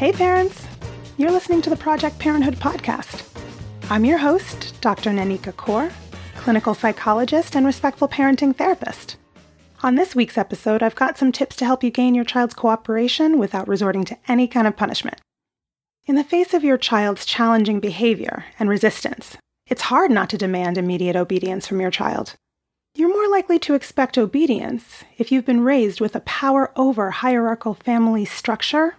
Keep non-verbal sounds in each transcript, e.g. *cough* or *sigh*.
Hey, parents! You're listening to the Project Parenthood podcast. I'm your host, Dr. Nanika Coor, clinical psychologist and respectful parenting therapist. On this week's episode, I've got some tips to help you gain your child's cooperation without resorting to any kind of punishment. In the face of your child's challenging behavior and resistance, it's hard not to demand immediate obedience from your child. You're more likely to expect obedience if you've been raised with a power over hierarchical family structure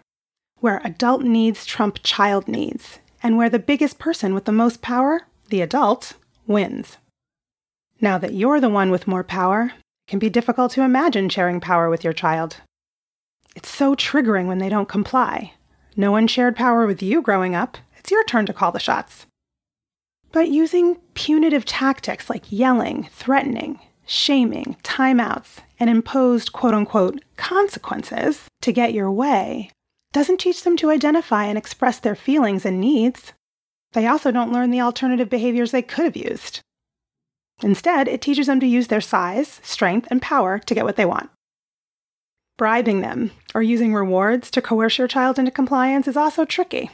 where adult needs trump child needs, and where the biggest person with the most power, the adult, wins. Now that you're the one with more power, it can be difficult to imagine sharing power with your child. It's so triggering when they don't comply. No one shared power with you growing up. It's your turn to call the shots. But using punitive tactics like yelling, threatening, shaming, timeouts, and imposed quote unquote consequences to get your way doesn't teach them to identify and express their feelings and needs. They also don't learn the alternative behaviors they could have used. Instead, it teaches them to use their size, strength, and power to get what they want. Bribing them or using rewards to coerce your child into compliance is also tricky.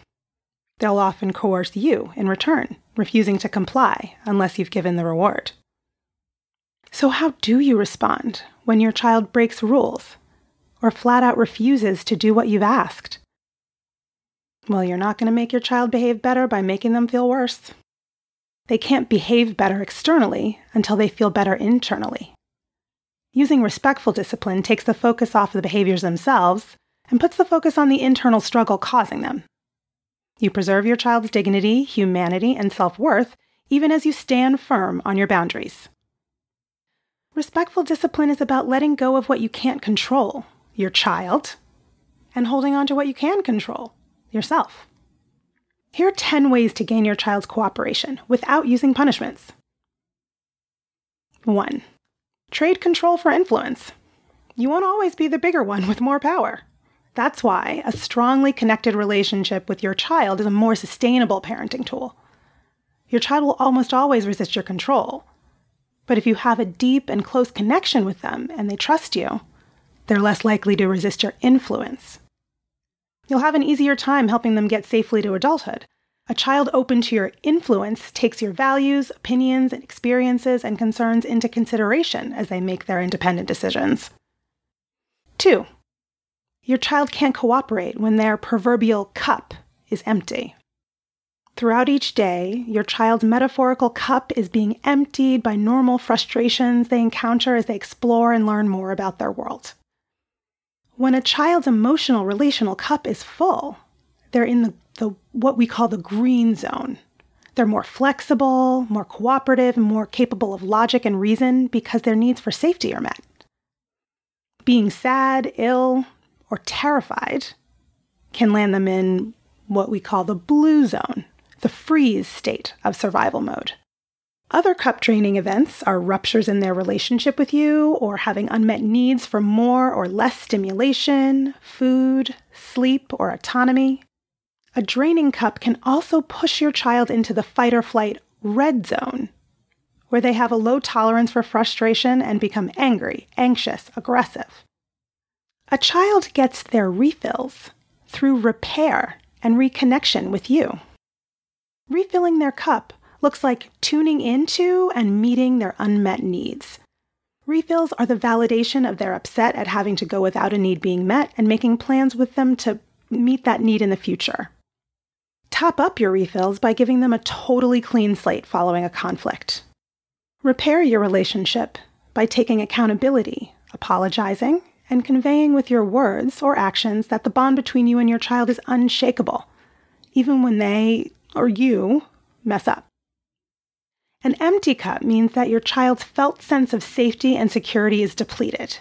They'll often coerce you in return, refusing to comply unless you've given the reward. So, how do you respond when your child breaks rules or flat out refuses to do what you've asked? Well, you're not going to make your child behave better by making them feel worse. They can't behave better externally until they feel better internally. Using respectful discipline takes the focus off the behaviors themselves and puts the focus on the internal struggle causing them. You preserve your child's dignity, humanity, and self worth even as you stand firm on your boundaries. Respectful discipline is about letting go of what you can't control your child, and holding on to what you can control yourself. Here are 10 ways to gain your child's cooperation without using punishments. 1. Trade control for influence. You won't always be the bigger one with more power. That's why a strongly connected relationship with your child is a more sustainable parenting tool. Your child will almost always resist your control. But if you have a deep and close connection with them and they trust you, they're less likely to resist your influence. You'll have an easier time helping them get safely to adulthood. A child open to your influence takes your values, opinions, and experiences and concerns into consideration as they make their independent decisions. 2. Your child can't cooperate when their proverbial cup is empty. Throughout each day, your child's metaphorical cup is being emptied by normal frustrations they encounter as they explore and learn more about their world. When a child's emotional relational cup is full, they're in the, the what we call the green zone. They're more flexible, more cooperative, and more capable of logic and reason because their needs for safety are met. Being sad, ill, or terrified can land them in what we call the blue zone, the freeze state of survival mode. Other cup draining events are ruptures in their relationship with you or having unmet needs for more or less stimulation, food, sleep, or autonomy. A draining cup can also push your child into the fight or flight red zone, where they have a low tolerance for frustration and become angry, anxious, aggressive. A child gets their refills through repair and reconnection with you. Refilling their cup looks like tuning into and meeting their unmet needs. Refills are the validation of their upset at having to go without a need being met and making plans with them to meet that need in the future. Top up your refills by giving them a totally clean slate following a conflict. Repair your relationship by taking accountability, apologizing, and conveying with your words or actions that the bond between you and your child is unshakable, even when they or you mess up. An empty cup means that your child's felt sense of safety and security is depleted.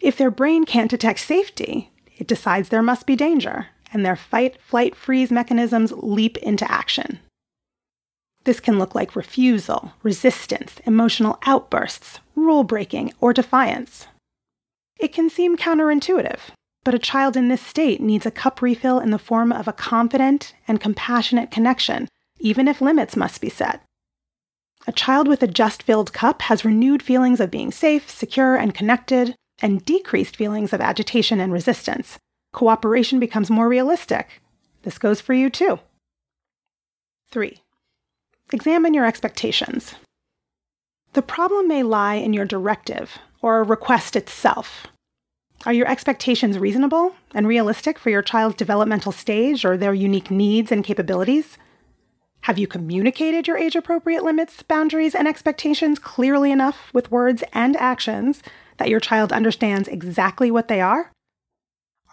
If their brain can't detect safety, it decides there must be danger, and their fight, flight, freeze mechanisms leap into action. This can look like refusal, resistance, emotional outbursts, rule breaking, or defiance. It can seem counterintuitive, but a child in this state needs a cup refill in the form of a confident and compassionate connection, even if limits must be set. A child with a just filled cup has renewed feelings of being safe, secure, and connected, and decreased feelings of agitation and resistance. Cooperation becomes more realistic. This goes for you too. 3. Examine your expectations. The problem may lie in your directive or request itself. Are your expectations reasonable and realistic for your child's developmental stage or their unique needs and capabilities? Have you communicated your age appropriate limits, boundaries, and expectations clearly enough with words and actions that your child understands exactly what they are?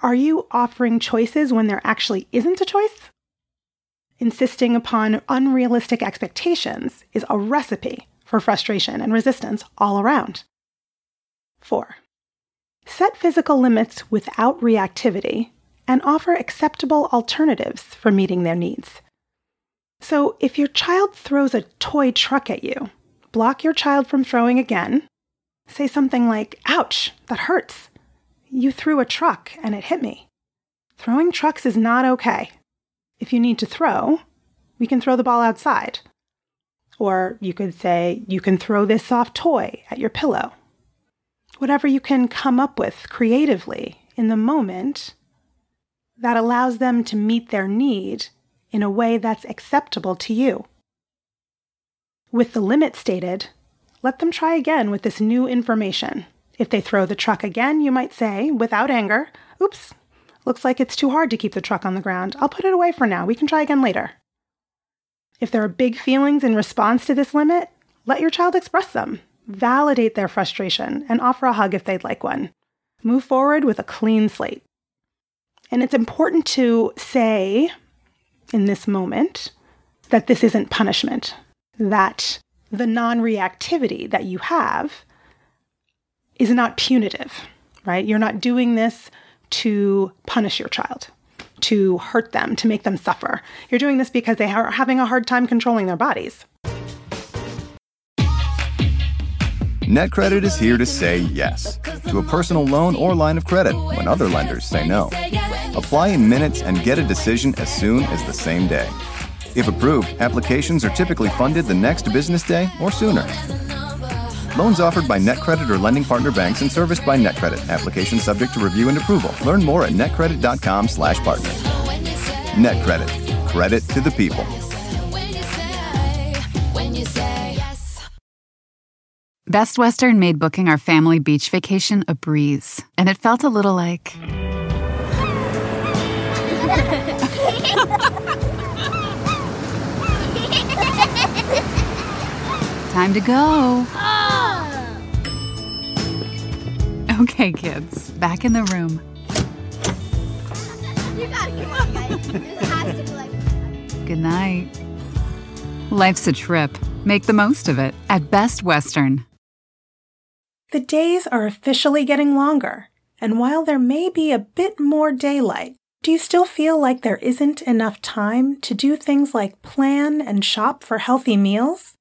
Are you offering choices when there actually isn't a choice? Insisting upon unrealistic expectations is a recipe for frustration and resistance all around. 4. Set physical limits without reactivity and offer acceptable alternatives for meeting their needs. So, if your child throws a toy truck at you, block your child from throwing again. Say something like, Ouch, that hurts. You threw a truck and it hit me. Throwing trucks is not okay. If you need to throw, we can throw the ball outside. Or you could say, You can throw this soft toy at your pillow. Whatever you can come up with creatively in the moment that allows them to meet their need in a way that's acceptable to you. With the limit stated, let them try again with this new information. If they throw the truck again, you might say, without anger, Oops, looks like it's too hard to keep the truck on the ground. I'll put it away for now. We can try again later. If there are big feelings in response to this limit, let your child express them. Validate their frustration and offer a hug if they'd like one. Move forward with a clean slate. And it's important to say in this moment that this isn't punishment, that the non reactivity that you have is not punitive, right? You're not doing this to punish your child, to hurt them, to make them suffer. You're doing this because they are having a hard time controlling their bodies. NetCredit is here to say yes to a personal loan or line of credit when other lenders say no. Apply in minutes and get a decision as soon as the same day. If approved, applications are typically funded the next business day or sooner. Loans offered by NetCredit or lending partner banks and serviced by NetCredit. Application subject to review and approval. Learn more at netcredit.com/partner. NetCredit. Credit to the people. Best Western made booking our family beach vacation a breeze, and it felt a little like. *laughs* Time to go. Oh. Okay, kids, back in the room. You gotta come on, guys. This has to be like. Good night. Life's a trip. Make the most of it at Best Western. The days are officially getting longer, and while there may be a bit more daylight, do you still feel like there isn't enough time to do things like plan and shop for healthy meals?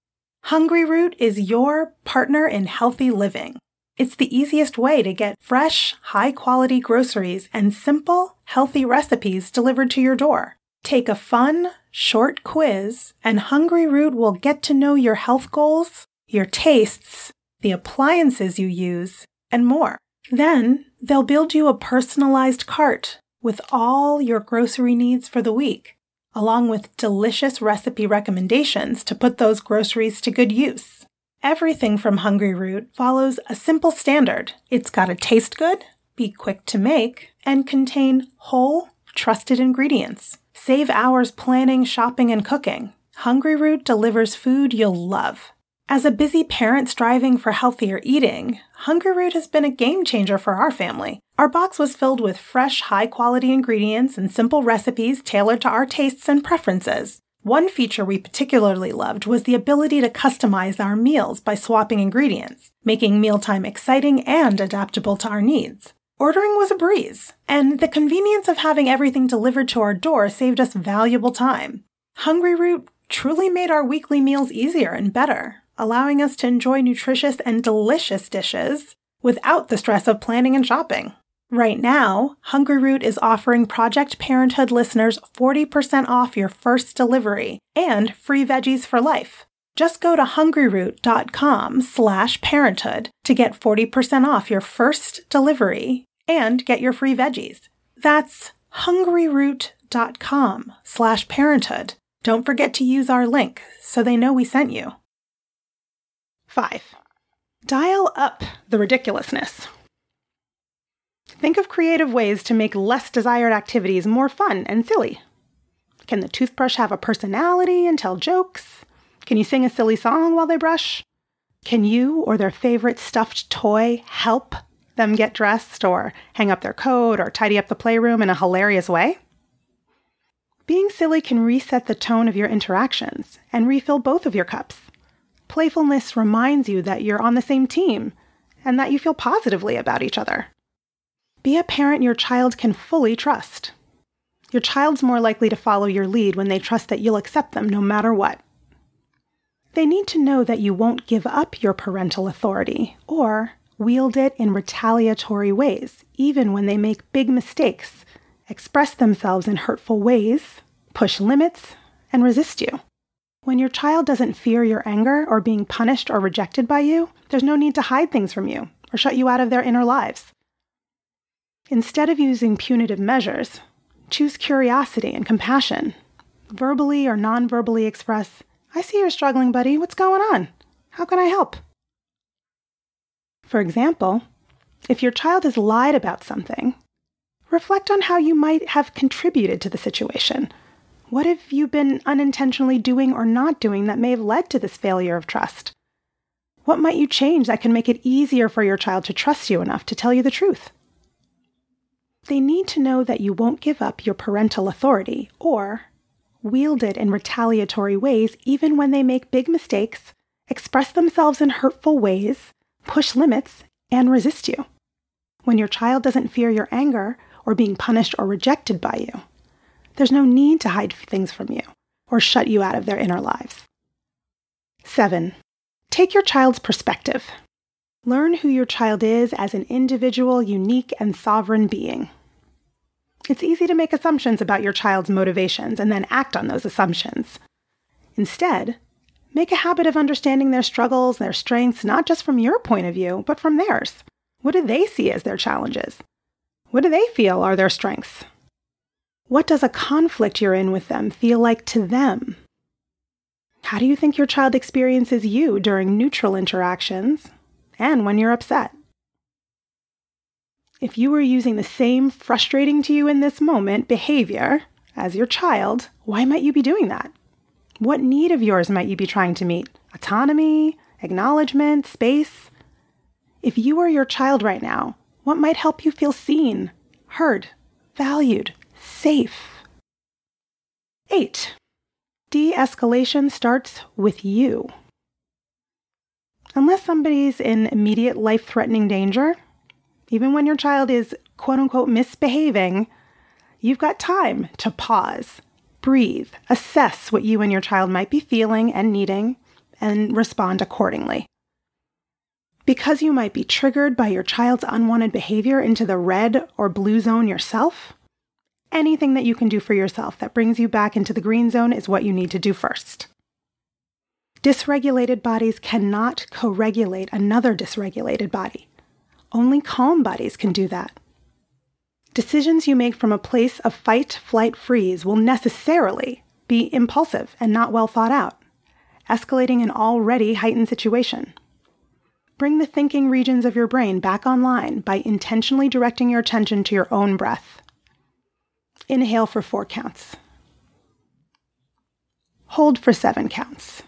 Hungryroot is your partner in healthy living. It's the easiest way to get fresh, high quality groceries and simple, healthy recipes delivered to your door. Take a fun, short quiz, and Hungryroot will get to know your health goals, your tastes, the appliances you use, and more. Then they'll build you a personalized cart with all your grocery needs for the week, along with delicious recipe recommendations to put those groceries to good use. Everything from Hungryroot follows a simple standard. It's got to taste good, be quick to make, and contain whole, trusted ingredients. Save hours planning, shopping, and cooking. Hungryroot delivers food you'll love. As a busy parent striving for healthier eating, Hungryroot has been a game changer for our family. Our box was filled with fresh, high quality ingredients and simple recipes tailored to our tastes and preferences. One feature we particularly loved was the ability to customize our meals by swapping ingredients, making mealtime exciting and adaptable to our needs. Ordering was a breeze, and the convenience of having everything delivered to our door saved us valuable time. Hungryroot truly made our weekly meals easier and better, allowing us to enjoy nutritious and delicious dishes without the stress of planning and shopping. Right now, Hungryroot is offering Project Parenthood listeners 40% off your first delivery and free veggies for life. Just go to hungryroot.com slash parenthood to get 40% off your first delivery and get your free veggies. That's hungryroot.com slash parenthood. Don't forget to use our link so they know we sent you. 5. Dial up the ridiculousness. Think of creative ways to make less desired activities more fun and silly. Can the toothbrush have a personality and tell jokes? Can you sing a silly song while they brush? Can you or their favorite stuffed toy help them get dressed or hang up their coat or tidy up the playroom in a hilarious way? Being silly can reset the tone of your interactions and refill both of your cups. Playfulness reminds you that you're on the same team and that you feel positively about each other. Be a parent your child can fully trust. Your child's more likely to follow your lead when they trust that you'll accept them no matter what. They need to know that you won't give up your parental authority or wield it in retaliatory ways, even when they make big mistakes, express themselves in hurtful ways, push limits, and resist you. When your child doesn't fear your anger or being punished or rejected by you, there's no need to hide things from you or shut you out of their inner lives. Instead of using punitive measures, choose curiosity and compassion. Verbally or non verbally express, I see you're struggling, buddy. What's going on? How can I help? For example, if your child has lied about something, reflect on how you might have contributed to the situation what have you been unintentionally doing or not doing that may have led to this failure of trust? What might you change that can make it easier for your child to trust you enough to tell you the truth? They need to know that you won't give up your parental authority or wield it in retaliatory ways even when they make big mistakes, express themselves in hurtful ways, push limits, and resist you. When your child doesn't fear your anger or being punished or rejected by you, there's no need to hide things from you or shut you out of their inner lives. 7. Take your child's perspective. Learn who your child is as an individual, unique, and sovereign being. It's easy to make assumptions about your child's motivations and then act on those assumptions. Instead, make a habit of understanding their struggles, their strengths, not just from your point of view, but from theirs. What do they see as their challenges? What do they feel are their strengths? What does a conflict you're in with them feel like to them? How do you think your child experiences you during neutral interactions and when you're upset? If you were using the same frustrating to you in this moment behavior as your child, why might you be doing that? What need of yours might you be trying to meet? Autonomy, acknowledgement, space? If you were your child right now, what might help you feel seen, heard, valued, safe. 8. De escalation starts with you. Unless somebody's in immediate life threatening danger, even when your child is quote unquote misbehaving, you've got time to pause, breathe, assess what you and your child might be feeling and needing, and respond accordingly. Because you might be triggered by your child's unwanted behavior into the red or blue zone yourself, anything that you can do for yourself that brings you back into the green zone is what you need to do first. Dysregulated bodies cannot co regulate another dysregulated body. Only calm bodies can do that. Decisions you make from a place of fight, flight, freeze will necessarily be impulsive and not well thought out, escalating an already heightened situation. Bring the thinking regions of your brain back online by intentionally directing your attention to your own breath. Inhale for four counts. Hold for seven counts.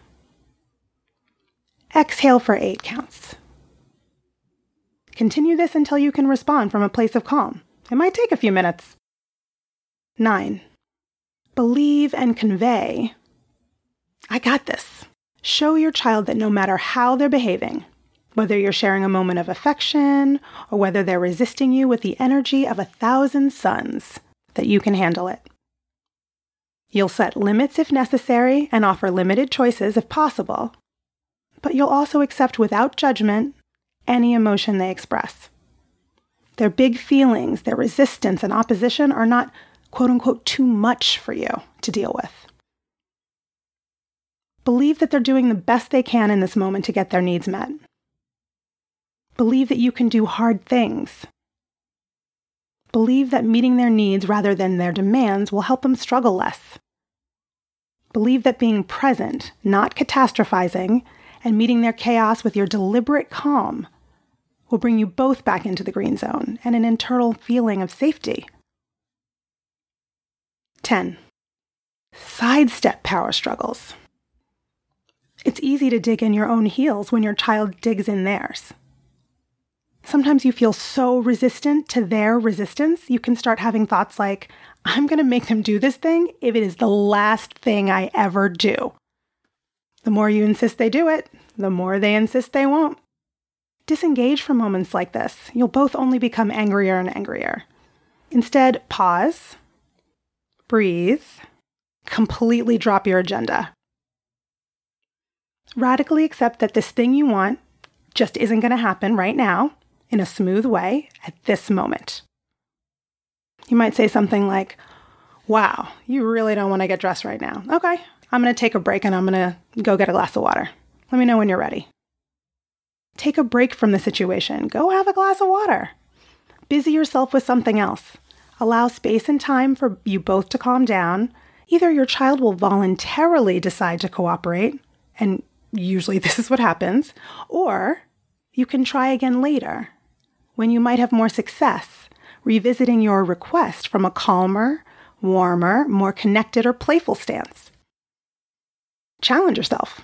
Exhale for eight counts. Continue this until you can respond from a place of calm. It might take a few minutes. 9. Believe and convey. I got this. Show your child that no matter how they're behaving, whether you're sharing a moment of affection or whether they're resisting you with the energy of a thousand suns, that you can handle it. You'll set limits if necessary and offer limited choices if possible, but you'll also accept without judgment any emotion they express. Their big feelings, their resistance and opposition are not quote unquote too much for you to deal with. Believe that they're doing the best they can in this moment to get their needs met. Believe that you can do hard things. Believe that meeting their needs rather than their demands will help them struggle less. Believe that being present, not catastrophizing, and meeting their chaos with your deliberate calm will bring you both back into the green zone and an internal feeling of safety. 10. Sidestep power struggles. It's easy to dig in your own heels when your child digs in theirs. Sometimes you feel so resistant to their resistance, you can start having thoughts like, I'm going to make them do this thing if it is the last thing I ever do. The more you insist they do it, the more they insist they won't. Disengage from moments like this. You'll both only become angrier and angrier. Instead, pause, breathe, completely drop your agenda. Radically accept that this thing you want just isn't going to happen right now in a smooth way at this moment. You might say something like, Wow, you really don't want to get dressed right now. Okay, I'm going to take a break and I'm going to go get a glass of water. Let me know when you're ready. Take a break from the situation. Go have a glass of water. Busy yourself with something else. Allow space and time for you both to calm down. Either your child will voluntarily decide to cooperate, and usually *laughs* this is what happens, or you can try again later when you might have more success revisiting your request from a calmer, warmer, more connected, or playful stance. Challenge yourself.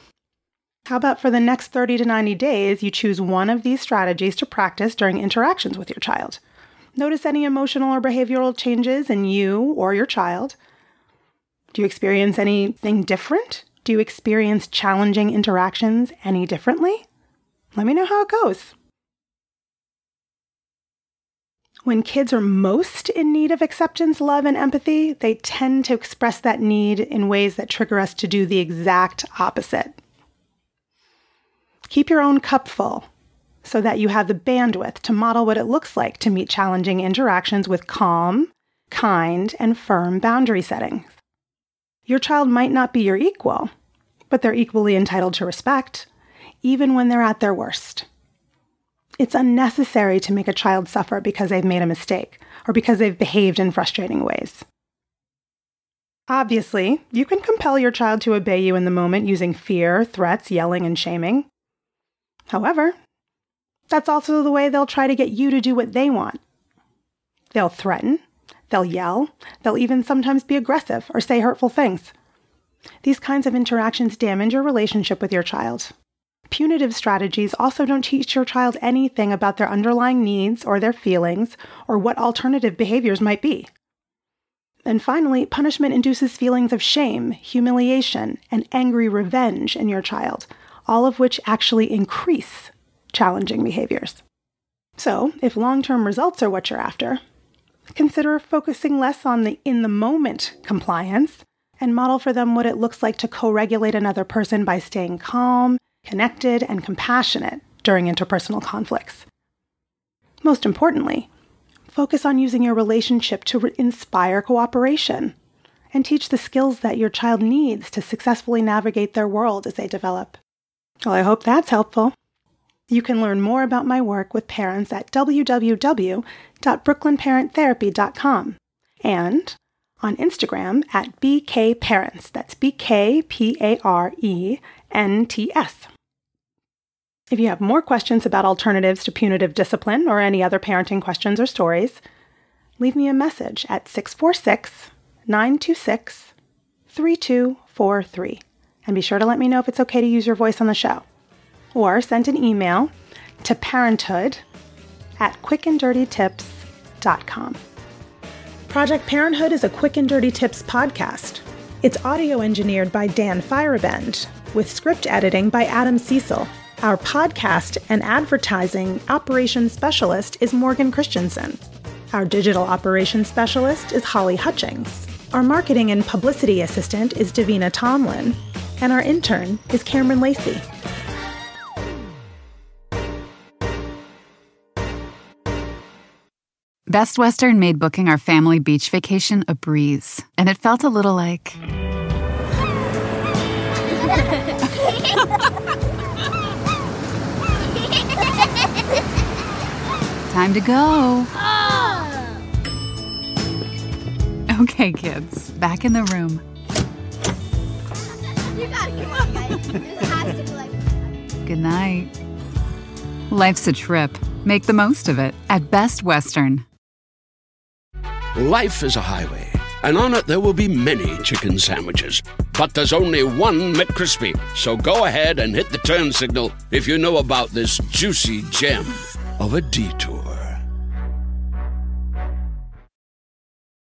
How about for the next 30 to 90 days, you choose one of these strategies to practice during interactions with your child? Notice any emotional or behavioral changes in you or your child. Do you experience anything different? Do you experience challenging interactions any differently? Let me know how it goes. When kids are most in need of acceptance, love, and empathy, they tend to express that need in ways that trigger us to do the exact opposite. Keep your own cup full so that you have the bandwidth to model what it looks like to meet challenging interactions with calm, kind, and firm boundary settings. Your child might not be your equal, but they're equally entitled to respect, even when they're at their worst. It's unnecessary to make a child suffer because they've made a mistake or because they've behaved in frustrating ways. Obviously, you can compel your child to obey you in the moment using fear, threats, yelling, and shaming. However, that's also the way they'll try to get you to do what they want. They'll threaten, they'll yell, they'll even sometimes be aggressive or say hurtful things. These kinds of interactions damage your relationship with your child. Punitive strategies also don't teach your child anything about their underlying needs or their feelings or what alternative behaviors might be. And finally, punishment induces feelings of shame, humiliation, and angry revenge in your child, all of which actually increase challenging behaviors. So, if long term results are what you're after, consider focusing less on the in the moment compliance and model for them what it looks like to co regulate another person by staying calm connected, and compassionate during interpersonal conflicts. Most importantly, focus on using your relationship to re- inspire cooperation and teach the skills that your child needs to successfully navigate their world as they develop. Well, I hope that's helpful. You can learn more about my work with parents at www.brooklynparenttherapy.com. And on Instagram at BKParents. That's B K P A R E N T S. If you have more questions about alternatives to punitive discipline or any other parenting questions or stories, leave me a message at 646 926 3243. And be sure to let me know if it's okay to use your voice on the show. Or send an email to parenthood at quickanddirtytips.com. Project Parenthood is a Quick and Dirty Tips podcast. It's audio engineered by Dan Feierabend, with script editing by Adam Cecil. Our podcast and advertising operations specialist is Morgan Christensen. Our digital operations specialist is Holly Hutchings. Our marketing and publicity assistant is Davina Tomlin. And our intern is Cameron Lacey. Best Western made booking our family beach vacation a breeze, and it felt a little like. *laughs* Time to go. Oh. Okay, kids, back in the room. You gotta come on, guys. This has to be like. Good night. Life's a trip. Make the most of it at Best Western. Life is a highway, and on it there will be many chicken sandwiches. But there's only one McCrispy. So go ahead and hit the turn signal if you know about this juicy gem of a detour.